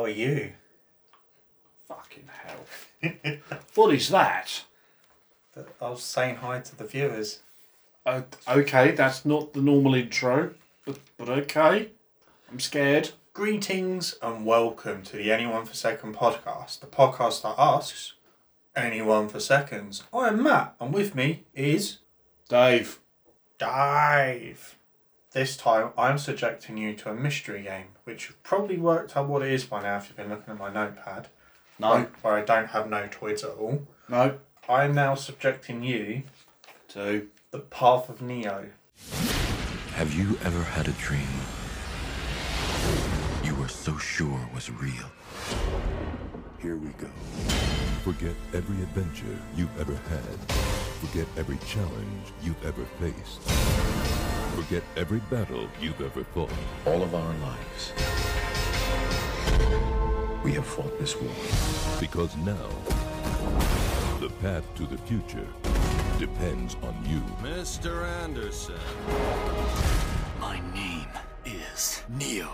How are you? Fucking hell. what is that? I was saying hi to the viewers. Uh, okay, that's not the normal intro, but, but okay. I'm scared. Greetings and welcome to the Anyone for Second podcast, the podcast that asks anyone for seconds. I am Matt, and with me is Dave. Dave. This time I'm subjecting you to a mystery game, which you've probably worked out what it is by now if you've been looking at my notepad. No. Where, where I don't have no toys at all. No. I am now subjecting you to the path of Neo. Have you ever had a dream you were so sure was real? Here we go. Forget every adventure you've ever had. Forget every challenge you've ever faced. Forget every battle you've ever fought. All of our lives, we have fought this war. Because now, the path to the future depends on you. Mr. Anderson. My name is Neo.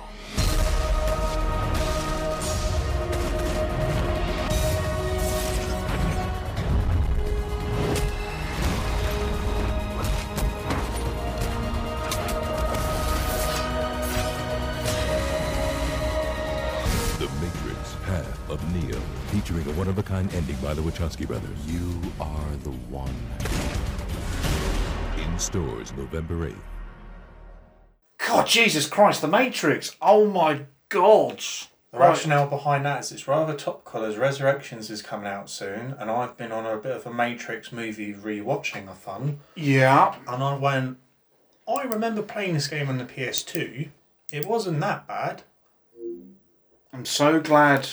One-of-a-kind ending by the Wachowski brothers. You are the one. In stores November 8th. God, Jesus Christ, The Matrix. Oh my God. The rationale behind that is it's rather top colours. Resurrections is coming out soon, and I've been on a bit of a Matrix movie rewatching a fun, Yeah. and I went, I remember playing this game on the PS2. It wasn't that bad. I'm so glad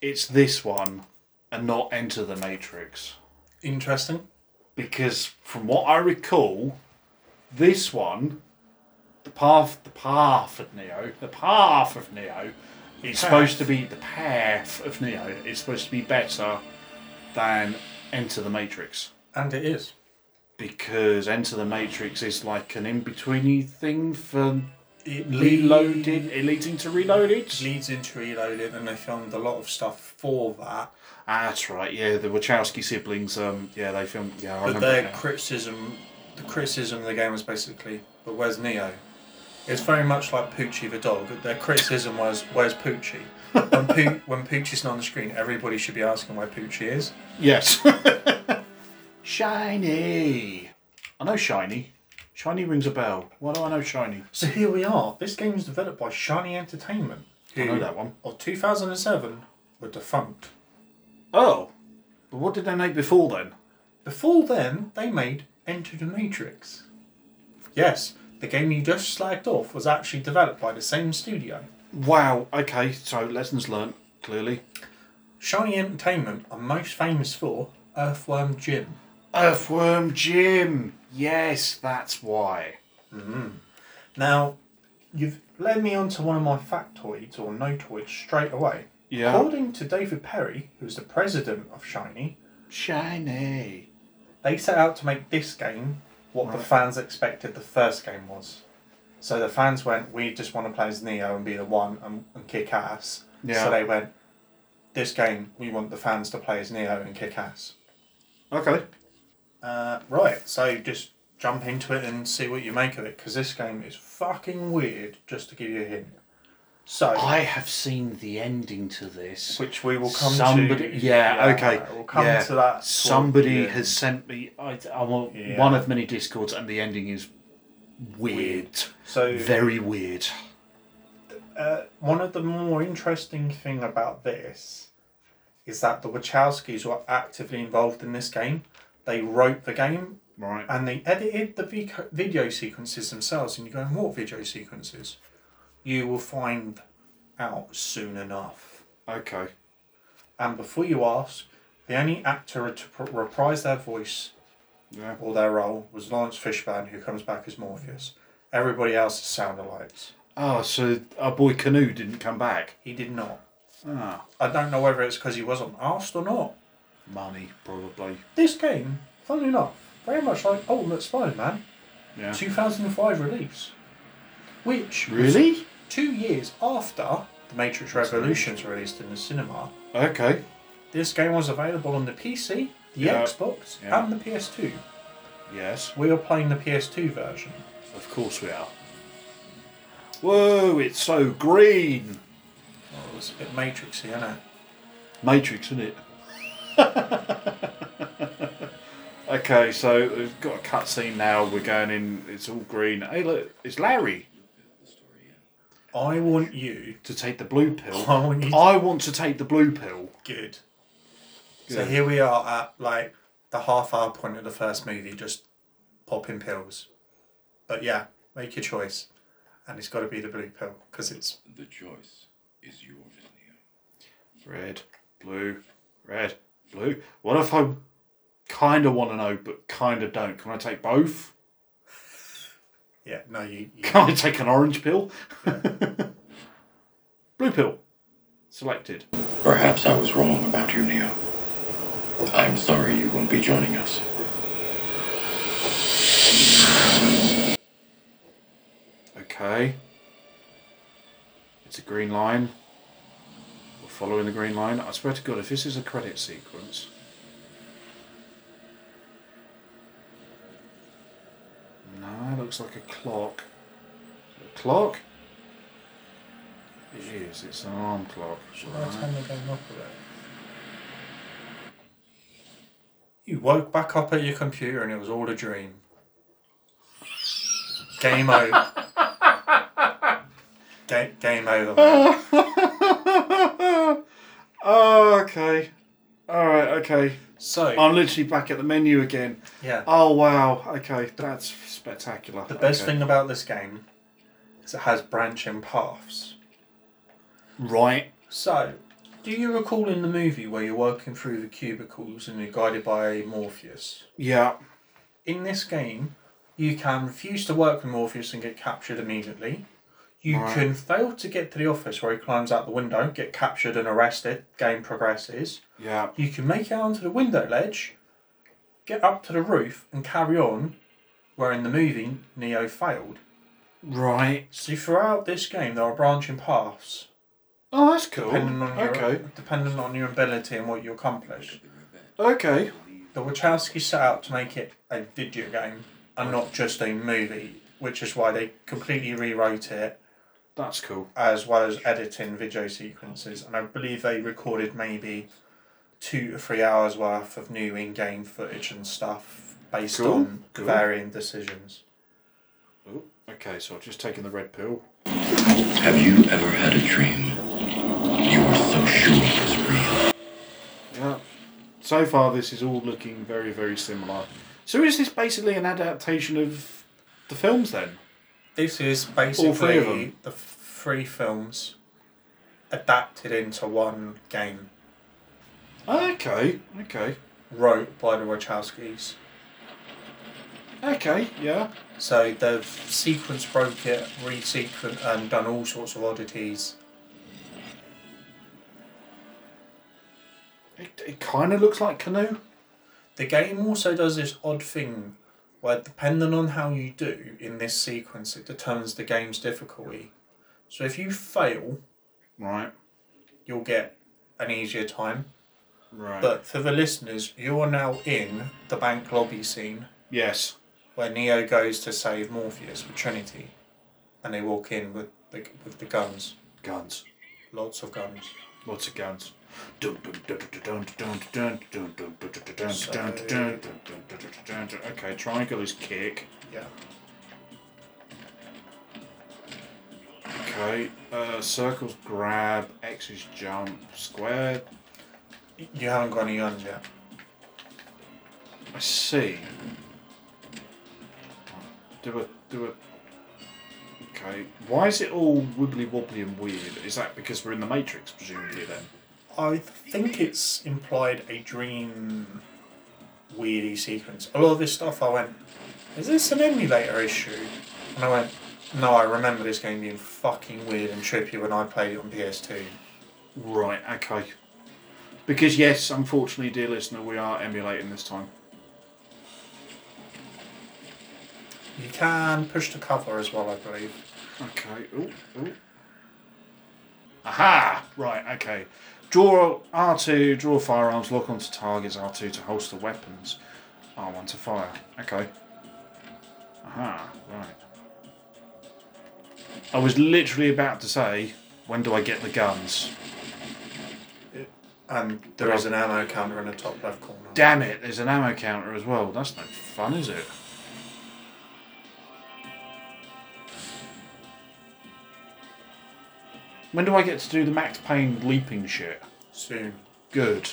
it's this one and not Enter the Matrix. Interesting. Because from what I recall, this one, the path, the path of Neo, the path of Neo, is supposed to be the path of Neo. Is supposed to be better than Enter the Matrix And it is. because Enter the Matrix is like an in-betweeny thing for It reloaded. It leads into reloaded. leads into Reloaded, and they filmed a lot of stuff for that. Ah, that's right. Yeah, the Wachowski siblings. Um, yeah, they filmed. Yeah, I But remember. their now. criticism, the criticism of the game was basically, but where's Neo? It's very much like Poochie the dog. Their criticism was, where's Poochie? When, Poo- when Poochie's not on the screen, everybody should be asking where Poochie is. Yes. Shiny. I know Shiny. Shiny rings a bell. Why do I know Shiny? So here we are. This game was developed by Shiny Entertainment. I know that one. Of 2007 were defunct. Oh, but what did they make before then? Before then, they made Enter the Matrix. Yes, the game you just slagged off was actually developed by the same studio. Wow. Okay, so lessons learned, Clearly. Shiny Entertainment are most famous for Earthworm Jim. Earthworm Jim. Yes, that's why. Mm-hmm. Now, you've led me on to one of my factoids or notoids straight away. Yeah. According to David Perry, who's the president of Shiny, Shiny. they set out to make this game what the fans expected the first game was. So the fans went, we just want to play as Neo and be the one and, and kick ass. Yeah. So they went, this game, we want the fans to play as Neo and kick ass. Okay. Uh, right, so just jump into it and see what you make of it, because this game is fucking weird, just to give you a hint. So, I have seen the ending to this. which we will come Somebody, to. yeah, okay. We'll come yeah. to that. Somebody has end. sent me. I, I want Yeah. one of many discords, and the ending is weird. So, Very weird. uh, one of the more interesting thing about this is that the Wachowskis were actively involved in this game. They wrote the game Right. and they edited the video sequences themselves. And you're going, what video sequences? You will find out soon enough. Okay. And before you ask, the only actor to pr- reprise their voice Yeah. or their role was Laurence Fishburne, who comes back as Morpheus. Everybody else is sound alikes. Oh, so our boy Keanu didn't come back. He did not. Ah, I don't know whether it's because he wasn't asked or not. Money probably. This game, funnily enough, very much like Ultimate Spider-Man, Yeah. 2005 release, which Really? two years after The Matrix Revolutions released in the cinema. Okay. This game was available on the PC, the Yeah. Xbox, Yeah. and the PS2. Yes. We are playing the PS2 version. Of course we are. Whoa! It's so green. Oh, well, it was a bit Matrixy, isn't it? Matrix, isn't it? okay, so we've got a cutscene now. We're going in. It's all green. Hey, look, it's Larry I want you. to take the blue pill. I want you. To, I want to take the blue pill. good. So here we are at like the half hour point of the first movie, just popping pills. But yeah, make your choice, and it's got to be the blue pill because it's The choice is yours, Neo. Red, blue, red, blue. What if I kind of want to know, but kind of don't? Can I take both? yeah. No, you. you Can I take an orange pill? blue pill. Selected. Perhaps I was wrong about you, Neo. I'm sorry you won't be joining us. Okay. It's a green line. We're following the green line. I swear to God, if this is a credit sequence. No, it looks like a clock. A clock? It is. It's an alarm clock. Should I turn the game up a bit? You woke back up at your computer and it was all a dream. Game over. Ga- game over. Okay. Alright, okay. So, I'm literally back at the menu again. yeah. Oh, wow. Okay, that's spectacular. The best Okay. thing about this game is it has branching paths. Right. So, do you recall in the movie where you're working through the cubicles and you're guided by Morpheus? Yeah. In this game, you can refuse to work with Morpheus and get captured immediately. You Right. can fail to get to the office where he climbs out the window, get captured and arrested, game progresses. Yeah. You can make it onto the window ledge, get up to the roof, and carry on where in the movie Neo failed. Right. So throughout this game, there are branching paths Oh, that's cool. depending on your Okay. depending on your ability and what you accomplish. Okay. The Wachowski set out to make it a video game and not just a movie, which is why they completely rewrote it That's cool. as well as editing video sequences. And I believe they recorded maybe two to three hours worth of new in-game footage and stuff based Cool, on cool. varying decisions. Oh, okay, so I've just taken the red pill. Have you ever had a dream you were so sure it was real? Yeah. So far, this is all looking very, very similar. So is this basically an adaptation of the films then? This is three basically them? the three films adapted into one game, Okay. Okay. wrote by the Wachowskis. Okay. Yeah. So they've sequence broke it, resequenced, and done all sorts of oddities. It, it kind of looks like Keanu. The game also does this odd thing where, depending on how you do in this sequence, it determines the game's difficulty. So if you fail, Right. you'll get an easier time. Right. But for the listeners, you are now in the bank lobby scene yes. where Neo goes to save Morpheus with Trinity, and they walk in with the, with the guns, Guns. lots of guns. Lots of guns. Okay, triangle is kick. Yeah. Okay, uh, circles grab, X is jump, square. You haven't got any guns yet. I see. Do a do a. Okay, why is it all wibbly wobbly and weird? Is that because we're in the Matrix, presumably then? I think it's implied a dream weirdy sequence. A lot of this stuff I went, is this an emulator issue? And I went, no, I remember this game being fucking weird and trippy when I played it on PS2. Right. Okay. Because yes, unfortunately, dear listener, we are emulating this time. You can push the cover as well, I believe. Okay. Ooh, ooh. Aha! Right, okay. Draw R2, draw firearms, lock onto targets, R2 to holster weapons, R1 to fire. Okay. Aha, right. I was literally about to say, when do I get the guns? And there is an ammo counter in the top left corner. Damn it, there's an ammo counter as well. That's no fun, is it? When do I get to do the Max Payne leaping shit? Soon. Good.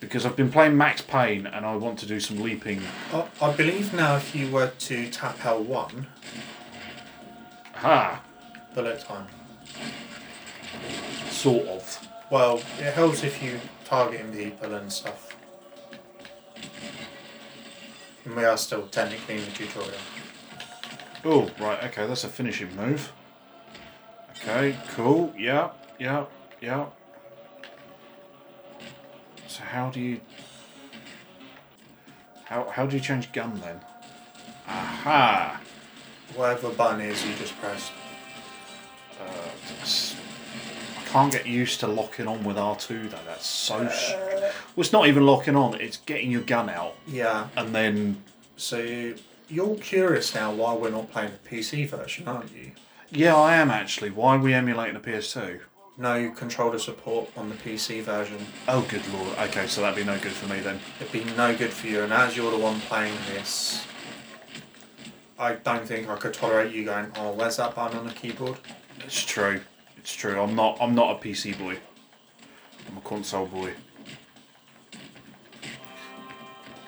Because I've been playing Max Payne and I want to do some leaping. I, I believe now if you were to tap L1, Ha! bullet time. Sort of. Well, it helps if you targeting people and stuff. And we are still technically in the tutorial. Oh, right, okay, that's a finishing move. Okay, cool. Yeah, yeah, yeah. So how do you how how do you change gun then? Aha! Whatever button is you just press. Uh, I can't get used to locking on with R2 though. That's so. s- Well, it's not even locking on. It's getting your gun out Yeah. and then. So you're curious now why we're not playing the PC version, aren't you? Yeah, I am actually. Why are we emulating a PS2? No controller support on the PC version. Oh, good lord. Okay, so that'd be no good for me then. It'd be no good for you, and as you're the one playing this, I don't think I could tolerate you going, "Oh, where's that button on the keyboard?" It's true. It's true. I'm not. I'm not a PC boy. I'm a console boy.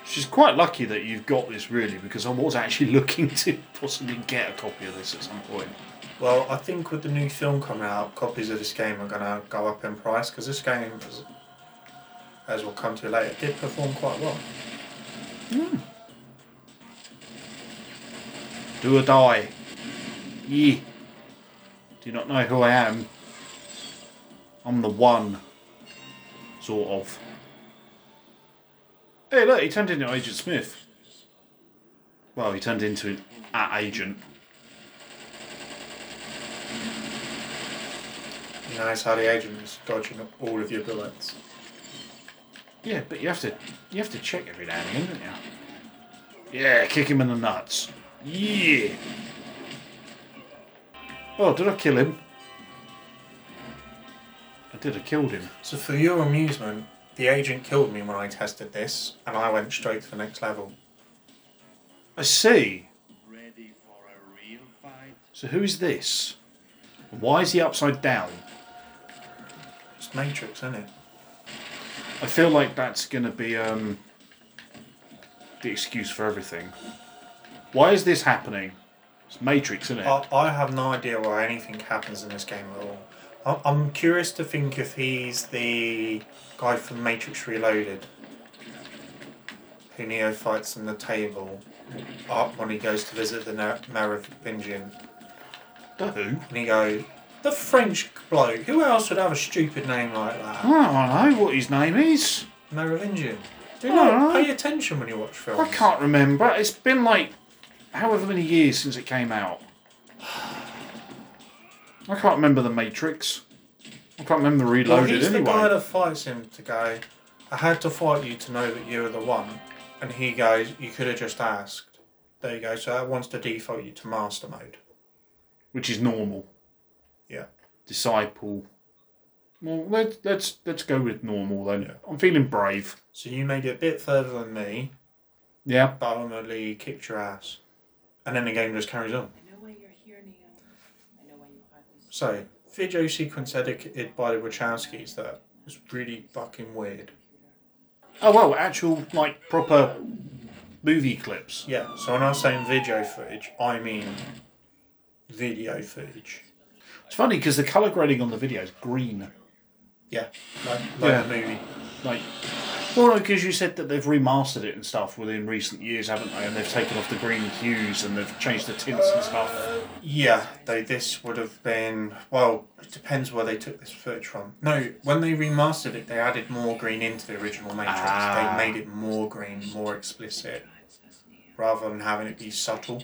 She's quite lucky that you've got this, really, because I was actually looking to possibly get a copy of this at some point. Well, I think with the new film coming out, copies of this game are going to go up in price because this game, as- as we'll come to later, did perform quite well. Hmm. Do or die. Yeah. Do you not know who I am? I'm the one. Sort of. Hey, look, he turned into Agent Smith. Well, he turned into an agent. You know, it's how the agent is dodging all of your bullets. Yeah, but you have to you have to check every now and again, don't you? Yeah, kick him in the nuts. Yeah. Oh, did I kill him? I did. I killed him. So, for your amusement, the agent killed me when I tested this, and I went straight to the next level. I see. Ready for a real fight? So who is this? Why is he upside down? It's Matrix, isn't it? I feel like that's going to be um, the excuse for everything. Why is this happening? It's Matrix, isn't it? I, I have no idea why anything happens in this game at all. I- I'm curious to think if he's the guy from Matrix Reloaded, who Neo fights on the table up when he goes to visit the Merovingian. The who? And he goes, the French bloke, who else would have a stupid name like that? Oh, I don't know what his name is. Merovingian. Do you Oh, not right. pay attention when you watch films? I can't remember. It's been like however many years since it came out. I can't remember the Matrix. I can't remember Reloaded Well, he's the guy anyway. that fights him to go, I had to fight you to know that you were the one. And he goes, You could have just asked. There you go. So that wants to default you to master mode. Which is normal. Yeah. Disciple. Well, let's let's let's go with normal then. Yeah. I'm feeling brave. So you made it a bit further than me, Yeah. but ultimately kicked your ass. And then the game just carries on. I know why you're here, Neo. I know why you hardly speak. So, video sequence edited by the Wachowskis that was really fucking weird. Oh well, actual like proper movie clips. Yeah, so when I was saying video footage, I mean video footage. It's funny because the color grading on the video is green. Yeah, like, like Yeah. the movie. Like, well, no, because you said that they've remastered it and stuff within recent years, haven't they? And they've taken off the green hues and they've changed the tints and stuff. Yeah, they this would have been well. It depends where they took this footage from. No, when they remastered it, they added more green into the original Matrix. Ah. They made it more green, more explicit, rather than having it be subtle.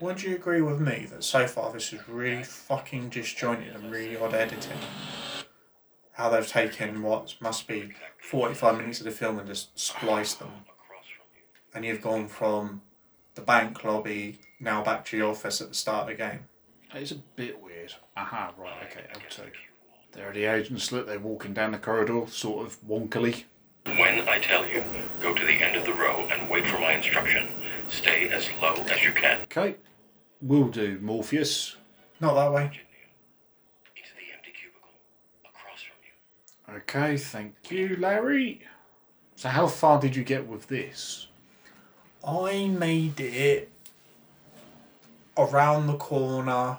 Would you agree with me that so far this is really fucking disjointed and really odd editing? How they've taken what must be 45 minutes of the film and just spliced them. And you've gone from the bank lobby now back to the office at the start of the game. It's a bit weird. Aha, right, okay, L2. There are the agents, look, they're walking down the corridor, sort of wonkily. When I tell you, go to the end of the row and wait for my instruction. Stay as low as you can. Okay, will do, Morpheus. Not that way. Into the empty cubicle across from you. Okay, thank you, Larry. So, how far did you get with this? I made it around the corner.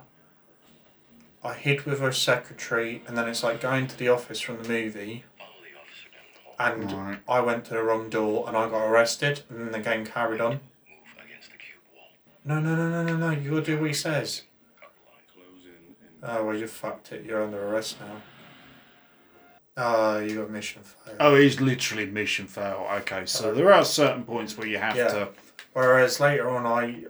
I hid with her secretary, and then it's like going to the office from the movie. Follow the officer down the hall. And Right. I went to the wrong door, and I got arrested, and then the game carried on. No, no, no, no, no, no. You gotta do what he says. Cut the line. Close in and Oh well, you fucked it. You're under arrest now. Oh, you got mission failed. Oh, it's literally mission fail. Okay, so there are certain points where you have Yeah. to. Whereas later on, I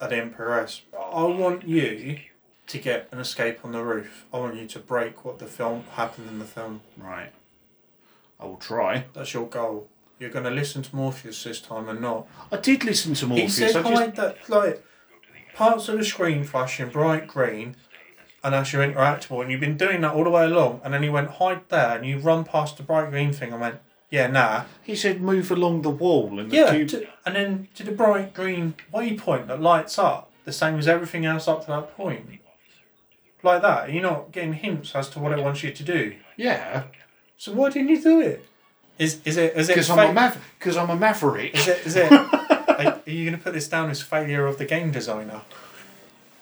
I didn't progress. I want you to get an escape on the roof. I want you to break what the film happened in the film. Right. I will try. That's your goal. You're going to listen to Morpheus this time and not. I did listen to Morpheus. He said I just, hide that like parts of the screen flashing bright green, and that's your interactable. And you've been doing that all the way along. And then he went hide there, and you run past the bright green thing. I went, yeah, nah. he said move along the wall in the Yeah, cube. to, and then to the bright green waypoint that lights up, the same as everything else up to that point. Like that. You're not getting hints as to what it wants you to do. Yeah, So why didn't you do it? Is is it is it because I'm a fa- mav- because I'm a maverick. is it is it? are, are you going to put this down as failure of the game designer?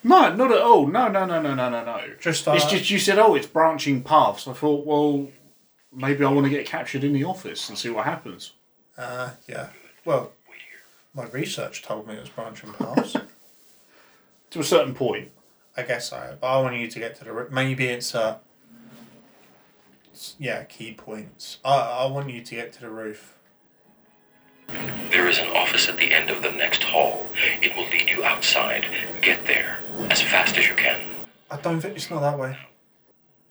No, not at all. No, no, no, no, no, no, no. Just uh, it's just you said, oh, it's branching paths. I thought, well, maybe I want to get captured in the office and see what happens. Uh, yeah. Well, my research told me it was branching paths. To a certain point. I guess so. But I want you to get to the maybe it's uh s- yeah key points. I I want you to get to the roof. There is an office at the end of the next hall. It will lead you outside. Get there as fast as you can. I don't think it's not that way.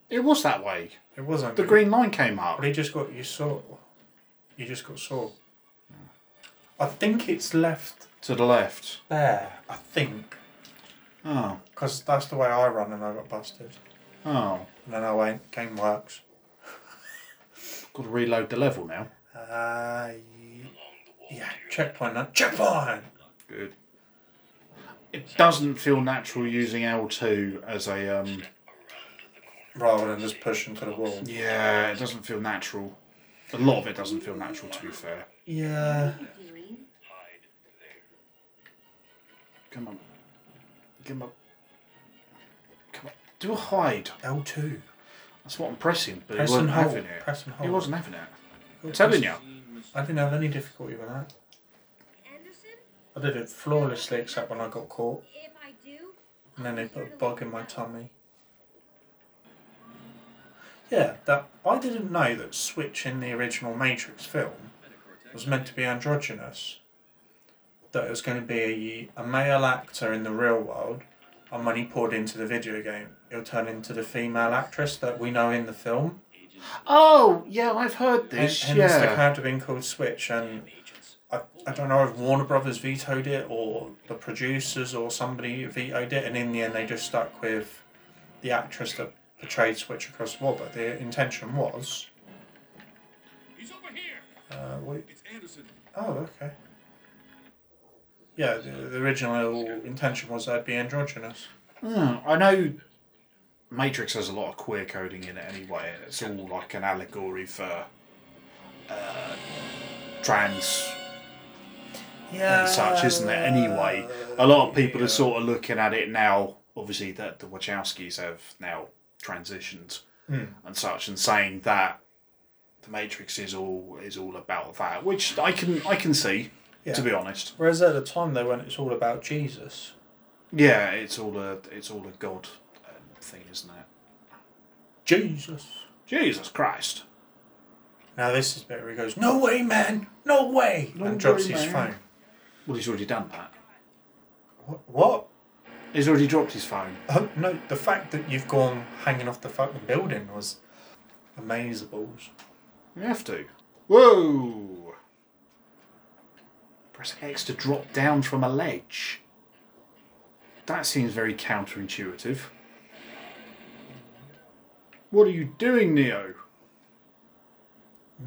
It was that way. It wasn't. The green line came up. But he just got you saw. You just got saw. I think it's left To the left. there. I think Oh. because that's the way I run and I got busted. Oh. And then I went. Game works. Got to reload the level now. Uh, yeah. Checkpoint. Now. Checkpoint. Good. It doesn't feel natural using L2 as a um. Rather than just pushing to the wall. Yeah, it doesn't feel natural. A lot of it doesn't feel natural, to be fair. Yeah. Come on. Come on. Come on. Do a hide. L two. That's what I'm pressing, but Press he wasn't hold. having it. Press and He wasn't having it. I'm telling you. I didn't have any difficulty with that. I did it flawlessly except when I got caught. if I do, And then they put a bug in my tummy. Yeah, that I didn't know that Switch in the original Matrix film was meant to be androgynous. That it was going to be a, a male actor in the real world, and when he poured into the video game, he'll turn into the female actress that we know in the film. Oh, yeah, I've heard And this. hence the yeah. character being called Switch, and I, I don't know if Warner Brothers vetoed it or the producers or somebody vetoed it, and in the end they just stuck with the actress that portrayed Switch across the wall. But the intention was. He's over here. Uh, wait, It's Anderson. oh, okay. Yeah, the, the original intention was they'd be androgynous. Hmm, I know Matrix has a lot of queer coding in it anyway, and it's all like an allegory for uh, trans Yeah. and such, isn't it? Anyway, a lot of people are sort of looking at it now. Obviously, that the Wachowskis have now transitioned Hmm. and such, and saying that the Matrix is all is all about that, which I can I can see. Yeah. To be honest, Whereas at the time they went, it's all about Jesus. yeah, it's all a it's all a God thing, isn't it? Jesus. Jesus Christ! Now this is where he goes, "No way, man, no way," No and drops way, his man. phone. Well, he's already done that. What? what? He's already dropped his phone. Oh, no, the fact that you've gone hanging off the fucking building was amazeballs. You have to. Whoa! Press X to drop down from a ledge. That seems very counterintuitive. What are you doing, Neo?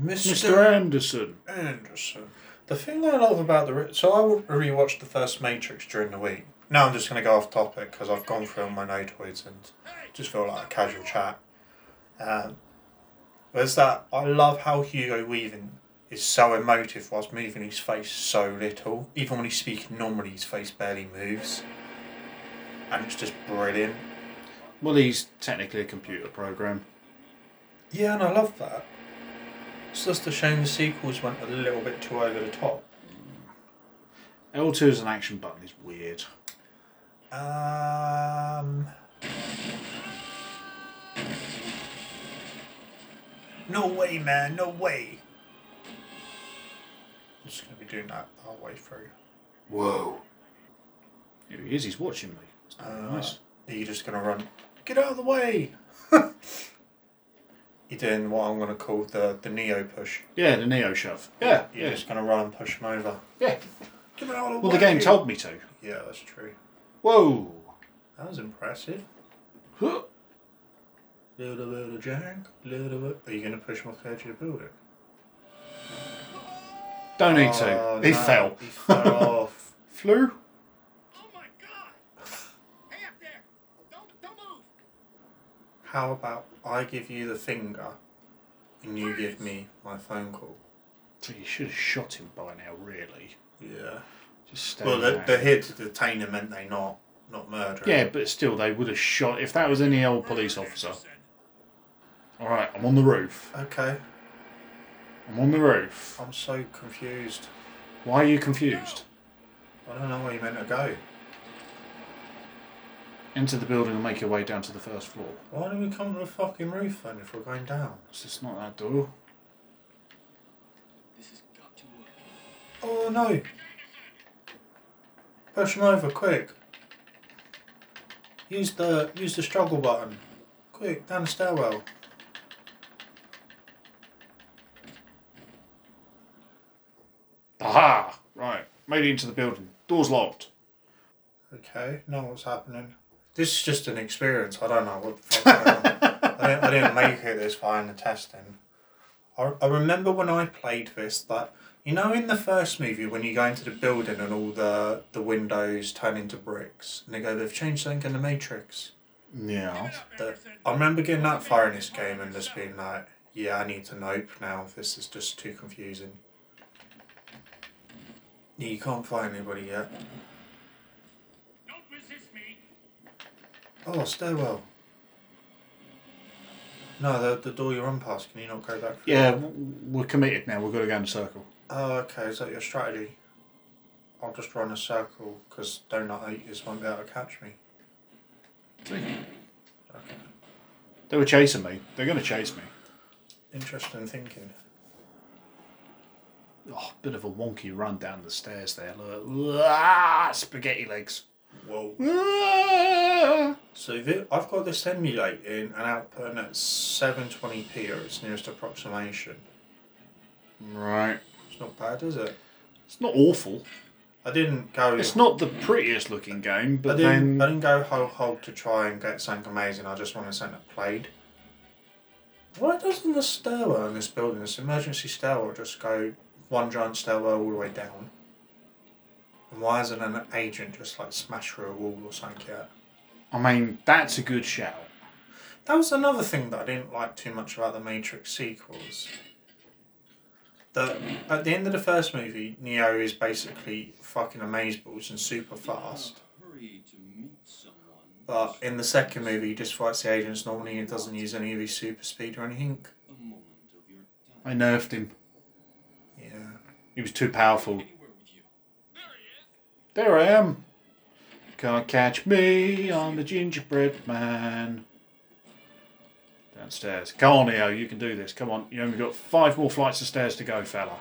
Mr. Anderson. Anderson. The thing I love about the re- so I rewatched the first Matrix during the week. Now I'm just going to go off topic because I've gone through all my notoids and just feel like a casual chat. Um, there's that I love how Hugo Weaving is so emotive whilst moving his face so little. Even when he's speaking normally, his face barely moves, and it's just brilliant. Well, he's technically a computer program. Yeah, and I love that. It's just a shame the sequels went a little bit too over the top. L2 as an action button is weird. Um. No way, man. No way. I'm just going to be doing that the whole way through. Whoa. Here he is, he's watching me. It's not Uh, nice. Are you just going to run? Get out of the way! You're doing what I'm going to call the, the Neo push. Yeah, the Neo shove. Yeah, You're yeah. just going to run and push him over. Yeah. Get out of the Well, way! the game told me to. Yeah, that's true. Whoa. That was impressive. Huh. Little bit of jank, little bit. Are you going to push him off the edge of the building? Don't need Oh, to. He no, fell. He fell off. Flew? Oh my god! Hey up there! Don't don't move! How about I give you the finger and you give me my phone call? So you should have shot him by now, really. Yeah. Just stay Well, the, back. the here to detain him meant they not not murder. him. Yeah, but still, they would have shot. If that was any old police officer. Alright, I'm on the roof. Okay. I'm on the roof. I'm so confused. Why are you confused? I don't know where you meant to go. Enter the building and make your way down to the first floor. Why don't we come to the fucking roof then if we're going down? Is this not that door? This has got to work. Oh no! Push him over, quick! Use the use the struggle button. Quick, down the stairwell. Aha! Right, made it into the building. Door's locked. Okay, know what's happening. This is just an experience. I don't know what the fuck's going on. I didn't, I didn't make it this far in the testing. I, I remember when I played this that you know in the first movie when you go into the building and all the the windows turn into bricks and they go they've changed something in the Matrix. Yeah. I remember getting that far in this game and just being like, yeah, I need to nope now. This is just too confusing. You can't find anybody yet. Don't resist me! Oh, stairwell. No, the, the door you run past, can you not go back through? Yeah, w- we're committed now. We've got to go in a circle. Oh, okay, is that your strategy? I'll just run a circle because donut eaters won't be able to catch me. Okay. They were chasing me. They're going to chase me. Interesting thinking. Oh, bit of a wonky run down the stairs there. Look. Ah, spaghetti legs. Whoa. Ah. So I've got this emulating and outputting at 720p or its nearest approximation. Right. It's not bad, is it? It's not awful. I didn't go. It's not the prettiest looking game, I but didn't. I didn't go whole hog to try and get something amazing. I just wanted something that played. Why doesn't the stairwell in this building, this emergency stairwell, just go one giant stairwell all the way down? Why isn't an agent just like smash through a wall or something yet? I mean that's a good shout. That was another thing that I didn't like too much about the Matrix sequels. That at the end of the first movie, Neo is basically fucking amazeballs and super fast. Hurry to meet someone. But in the second movie, he just fights the agents normally and doesn't use any of his super speed or anything. A moment of your time. I nerfed him. Yeah. He was too powerful. Anywhere with you. There he is! There I am. Can't catch me, I'm the gingerbread man. Downstairs. Come on, Neo, you can do this. Come on, you only got five more flights of stairs to go, fella.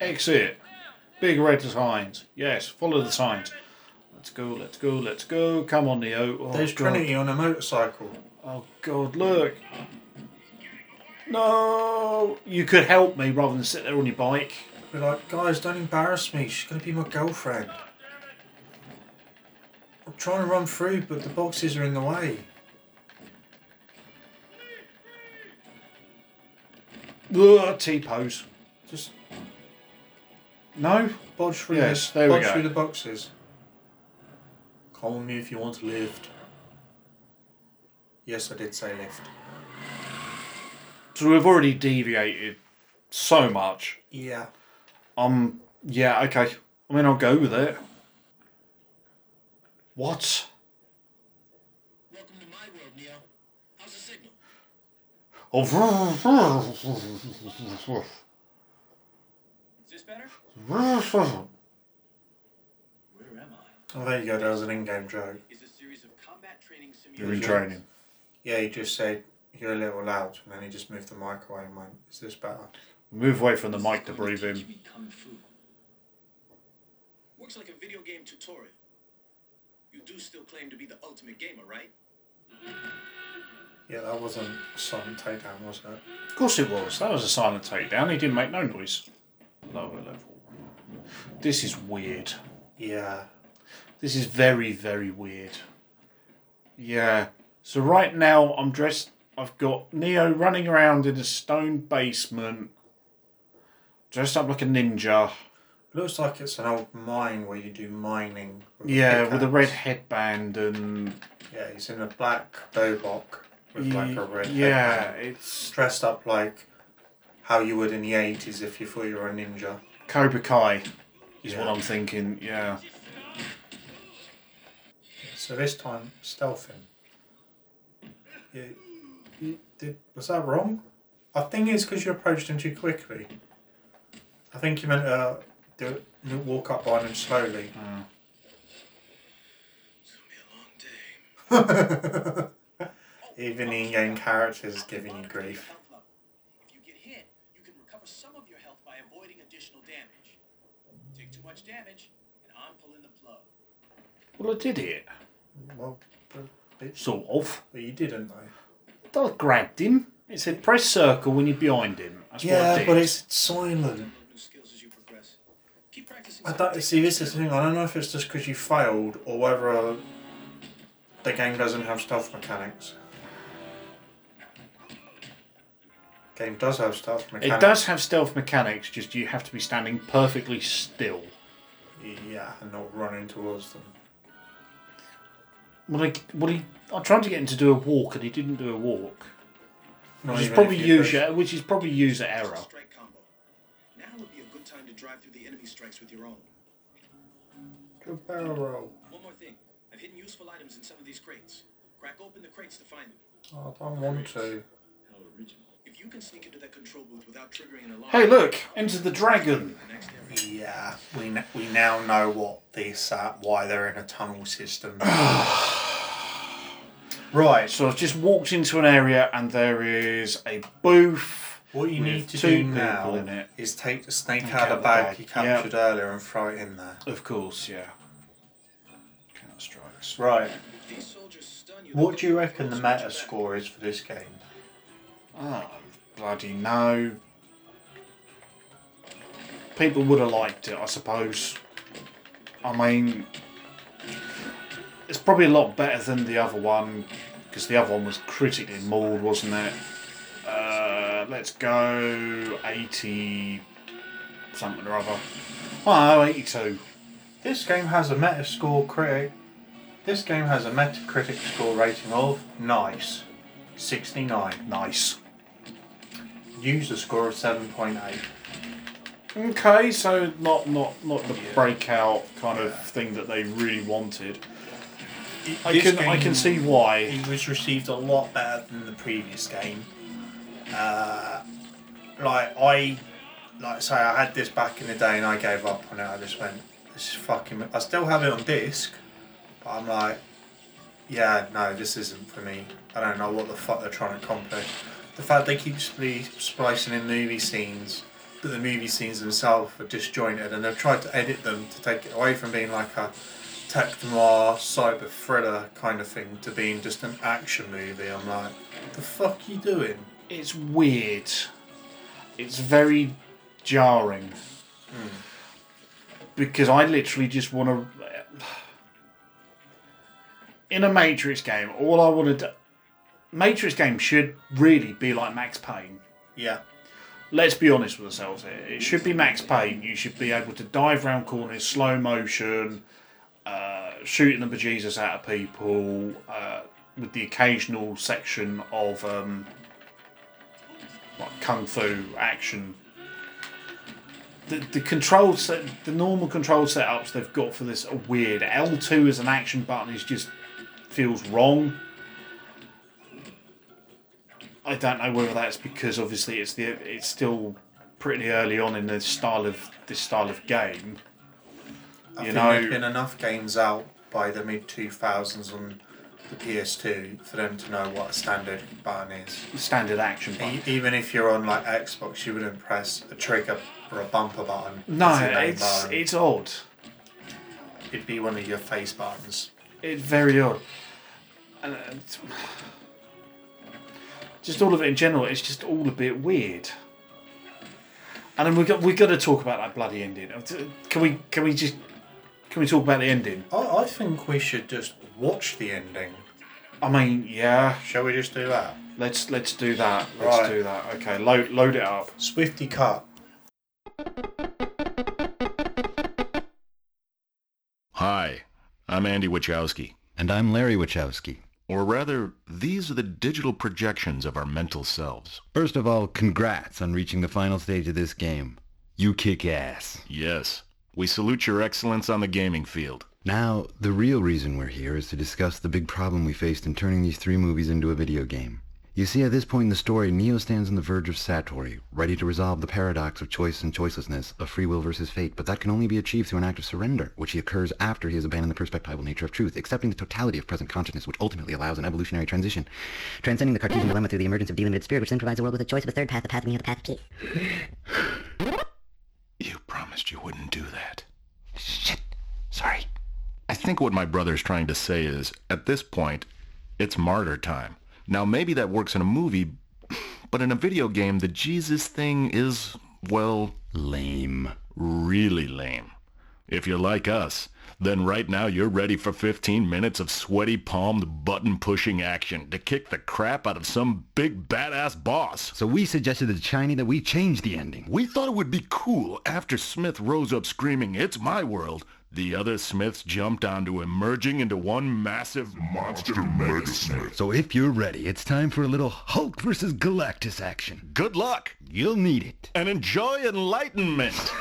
Exit. Big red signs. Yes, follow the signs. Let's go, let's go, let's go. Come on, Neo. Oh, There's God. Trinity on a motorcycle. Oh, God, look. No! You could help me rather than sit there on your bike. Be like, guys, don't embarrass me. She's gonna be my girlfriend. I'm trying to run through, but the boxes are in the way. Ugh, T-pose. Just No? bodge through, Yes, the, there we bodge go. through the boxes. Call me if you want to lift. Yes, I did say lift. So we've already deviated so much. Yeah. Um, yeah, okay. I mean, I'll go with it. What? Welcome to my world, Neo. How's the signal? Oh, Is this better? oh, Where am I? Oh, there you go. That was an in-game joke. Is a series of combat training You're in training. Yeah, he just said you're a little loud, and then he just moved the mic away and went, "Is this better?" Move away from the mic to breathe in. me kung fu. Works like a video game tutorial. You do still claim to be the ultimate gamer, right? Yeah, that wasn't a silent takedown, was it? Of course it was. That was a silent takedown. He didn't make no noise. Lower level. This is weird. Yeah. This is very, very weird. Yeah. So right now I'm dressed. I've got Neo running around in a stone basement, dressed up like a ninja. Looks like it's an old mine where you do mining. With Yeah, with a red headband and Yeah, he's in a black dobok with like a red yeah, headband. it's Dressed up like how you would in the 80s if you thought you were a ninja. Cobra Kai is what I'm thinking. Yeah. So this time, stealthing. Yeah, you did, was that wrong? I think it's because you approached him too quickly. I think you meant to do it, walk up on him slowly. It's gonna be a long day. Even the in-game characters giving you grief. If you get hit, you can recover some of your health by avoiding additional damage. Take too much damage, and I'm pulling the plug. Well, I did it. Well, but, but, Sort of. but you didn't though. I grabbed him. It said press circle when you're behind him. That's what I Yeah, did. but it's silent. Learn new skills as you progress. Keep practicing. I don't see. This is the thing. I don't know if it's just because you failed or whether uh, the game doesn't have stealth mechanics. Game does have stealth mechanics. It does have stealth mechanics, just you have to be standing perfectly still. Yeah, and not running towards them. Well, I, well, he, I tried to get him to do a walk, and he didn't do a walk, Not which is probably if you push- user, which is probably user error. Drive through the enemy strikes with your own. Good barrel roll. One more thing. I've hidden useful items in some of these crates. Crack open the crates to find them. Oh, I don't want to. If you can sneak into that control booth without triggering an alarm. Hey, look, enter the dragon. The next area. Yeah, we n- we now know what this uh, why they're in a tunnel system. right. So I've just walked into an area, and there is a booth. What you need to do now in it. is take the snake Take out of the the bag, bag, you captured yeah. earlier and throw it in there. Of course, yeah. Counter strikes. Right. If these soldiers stun you, What do you reckon the meta score is for this game? Oh, bloody no. People would have liked it, I suppose. I mean, it's probably a lot better than the other one because the other one was critically mauled, wasn't it? Let's go 80 something or other. Oh, 82. This game has a Metascore critic. This game has a Metacritic score rating of nice, 69. Nice. User score of 7.8. Okay, so not not not the breakout kind of thing that they really wanted. I This can I can see why. It was received a lot better than the previous game. Uh, like I, like I say, I had this back in the day and I gave up on it. I just went, this is fucking. I still have it on disc, but I'm like, yeah, no, this isn't for me. I don't know what the fuck they're trying to accomplish. The fact they keep splicing in movie scenes, but the movie scenes themselves are disjointed, and they've tried to edit them to take it away from being like a tech noir, cyber thriller kind of thing to being just an action movie. I'm like, the fuck are you doing? It's weird. It's very jarring. Because I literally just want to. In a Matrix game, all I want to do. Matrix game should really be like Max Payne. Yeah. let's be honest with ourselves here. It should be Max Payne. You should be able to dive round corners, slow motion, uh, shooting the bejesus out of people, uh, with the occasional section of um, like kung fu action. The, the control set, the normal control setups they've got for this are weird. L two as an action button is just feels wrong. I don't know whether that's because obviously it's the it's still pretty early on in this style of this style of game. I You think know- there've been enough games out by the mid 2000s on the PS2 for them to know what a standard button is. Standard action button. E- even if you're on like Xbox, you wouldn't press a trigger or a bumper button. No, as the main it's button. it's odd. It'd be one of your face buttons. It's very odd. And uh, it's- just all of it in general, it's just all a bit weird. And then we got we got to talk about that bloody ending. Can we can we just can we talk about the ending? I, I think we should just watch the ending. I mean, yeah, Shall we just do that? let's let's do that. Let's Right. do that. Okay, load load it up. Swifty cut. Hi, I'm Andy Wachowski. And I'm Larry Wachowski. Or rather, these are the digital projections of our mental selves. First of all, congrats on reaching the final stage of this game. You kick ass. Yes, we salute your excellence on the gaming field. Now, the real reason we're here is to discuss the big problem we faced in turning these three movies into a video game. You see, at this point in the story, Neo stands on the verge of Satori, ready to resolve the paradox of choice and choicelessness, of free will versus fate, but that can only be achieved through an act of surrender, which he occurs after he has abandoned the perspectival nature of truth, accepting the totality of present consciousness, which ultimately allows an evolutionary transition. Transcending the Cartesian dilemma through the emergence of delimited spirit, which then provides the world with a choice of a third path, the path of the path of Kate. You promised you wouldn't do that. Shit. Sorry. I think what my brother's trying to say is, at this point, it's martyr time. Now, maybe that works in a movie, but in a video game, the Jesus thing is, well, Lame. really lame. If you're like us, then right now you're ready for 15 minutes of sweaty palmed button pushing action to kick the crap out of some big badass boss. So we suggested to Shiny that we change the ending. We thought it would be cool after Smith rose up screaming, It's my world. The other Smiths jumped onto him, merging into one massive monster mega Smith. So if you're ready, it's time for a little Hulk versus Galactus action. Good luck You'll need it. and enjoy enlightenment.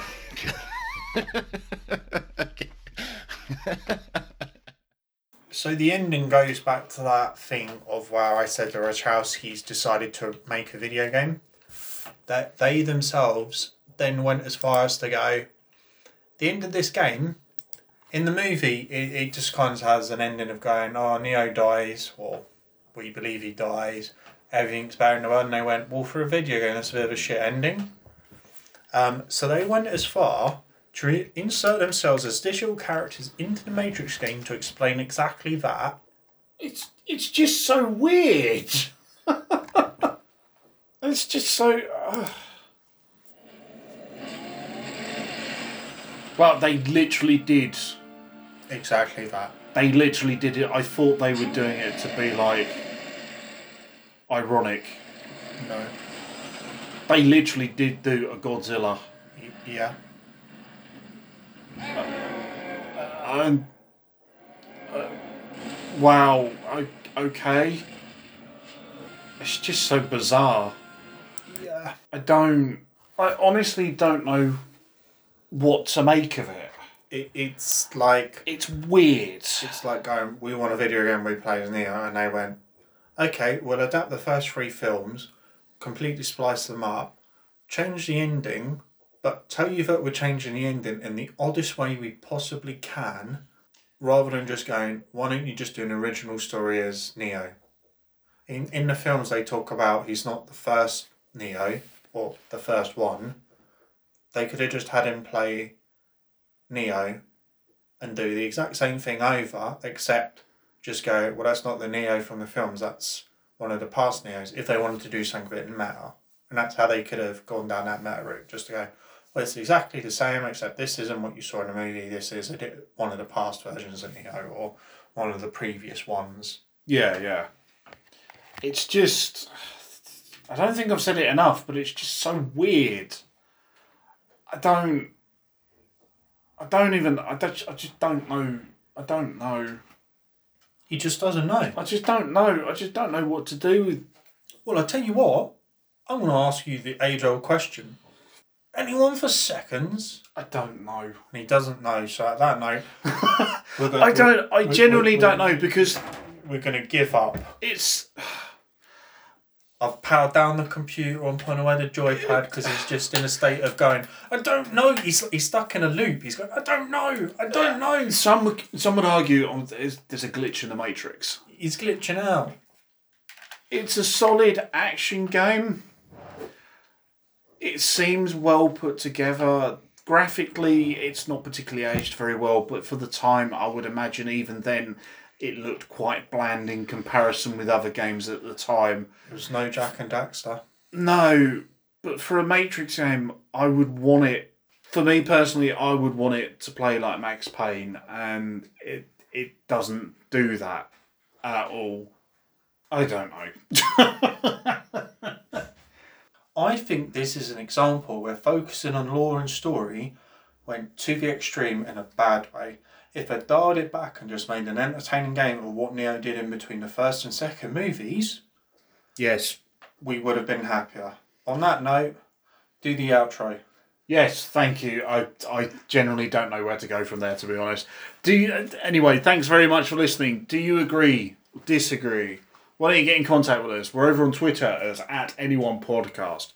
So the ending goes back to that thing of where I said the Wachowskis decided to make a video game. That they themselves then went as far as to go, the end of this game, in the movie, it, it just kind of has an ending of going, oh, Neo dies, or we believe he dies, everything's better in the world, and they went, well, for a video game, that's a bit of a shit ending. Um, so they went as far to re- insert themselves as digital characters into the Matrix game to explain exactly that. It's it's just so weird. it's just so. Uh... Well, they literally did. Exactly that. They literally did it. I thought they were doing it to be like ironic. No. They literally did do a Godzilla. Y- Yeah. Um, uh, wow. o- Okay. It's just so bizarre. Yeah. I don't. I honestly don't know what to make of it. It, it's like It's weird. it's like going. We want a video game we play as Neo, and they went, okay, we'll adapt the first three films, completely splice them up, change the ending, but tell you that we're changing the ending in the oddest way we possibly can, rather than just going, why don't you just do an original story as Neo? In in the films, they talk about he's not the first Neo or the first one. They could have just had him play Neo and do the exact same thing over, except just go, well, that's not the Neo from the films, that's one of the past Neos, if they wanted to do something a bit meta. And that's how they could have gone down that meta route, just to go, well, it's exactly the same, except this isn't what you saw in the movie, this is a one of the past versions of Neo, or one of the previous ones. Yeah, yeah. It's just. I don't think I've said it enough, but it's just so weird. I don't. I don't even. I, don't, I just don't know. I don't know. He just doesn't know. I just don't know. I just don't know what to do with. Well, I tell you what, I'm going to ask you the age old question. Anyone for seconds? I don't know. And he doesn't know, so at that note, gonna- I don't. I we're- don't know because We're going to give up. it's. I've powered down the computer. I'm putting away the joypad because he's just in a state of going. I don't know. He's he's stuck in a loop. He's going. I don't know. I don't know. Some would- some would argue on there's, there's a glitch in the Matrix. He's glitching out. It's a solid action game. It seems well put together. Graphically, it's not particularly aged very well, but for the time, I would imagine even then it looked quite bland in comparison with other games at the time. There was no Jak and Daxter. No, but for a Matrix game, I would want it. For me personally, I would want it to play like Max Payne, and it it doesn't do that at all. I don't know. I think this is an example where focusing on lore and story went to the extreme in a bad way. If they dialed it back and just made an entertaining game of what Neo did in between the first and second movies, yes, we would have been happier. On that note, do the outro. Yes, thank you. I I generally don't know where to go from there, to be honest. Do you, anyway? Thanks very much for listening. Do you agree? Disagree? Why don't you get in contact with us? We're over on Twitter as at anyone podcast.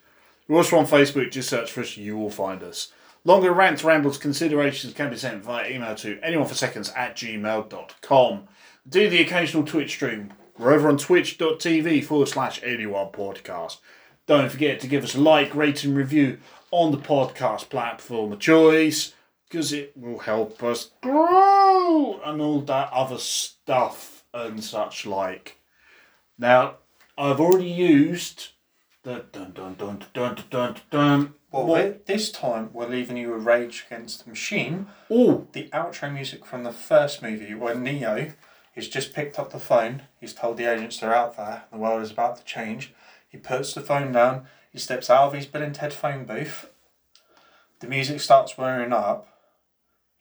We're also on Facebook. Just search for us. You will find us. Longer rants, rambles, considerations can be sent via email to anyoneforseconds at gmail.com. Do the occasional Twitch stream. We're over on twitch.tv forward slash anyone podcast. Don't forget to give us a like, rate, and review on the podcast platform of choice because it will help us grow and all that other stuff and such like. Now, I've already used the dun dun dun dun dun dun dun. Well, this time we're leaving you with Rage Against the Machine. Oh, The outro music from the first movie where Neo has just picked up the phone. He's told the agents they're out there. The world is about to change. He puts the phone down. He steps out of his Bill and Ted phone booth. The music starts wearing up.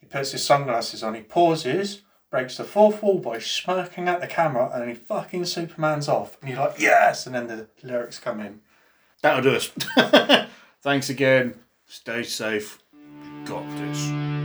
He puts his sunglasses on. He pauses, breaks the fourth wall by smirking at the camera, and he fucking Superman's off. And you're like, yes! And then the lyrics come in. that'll do us. Thanks again. Stay safe. Got this.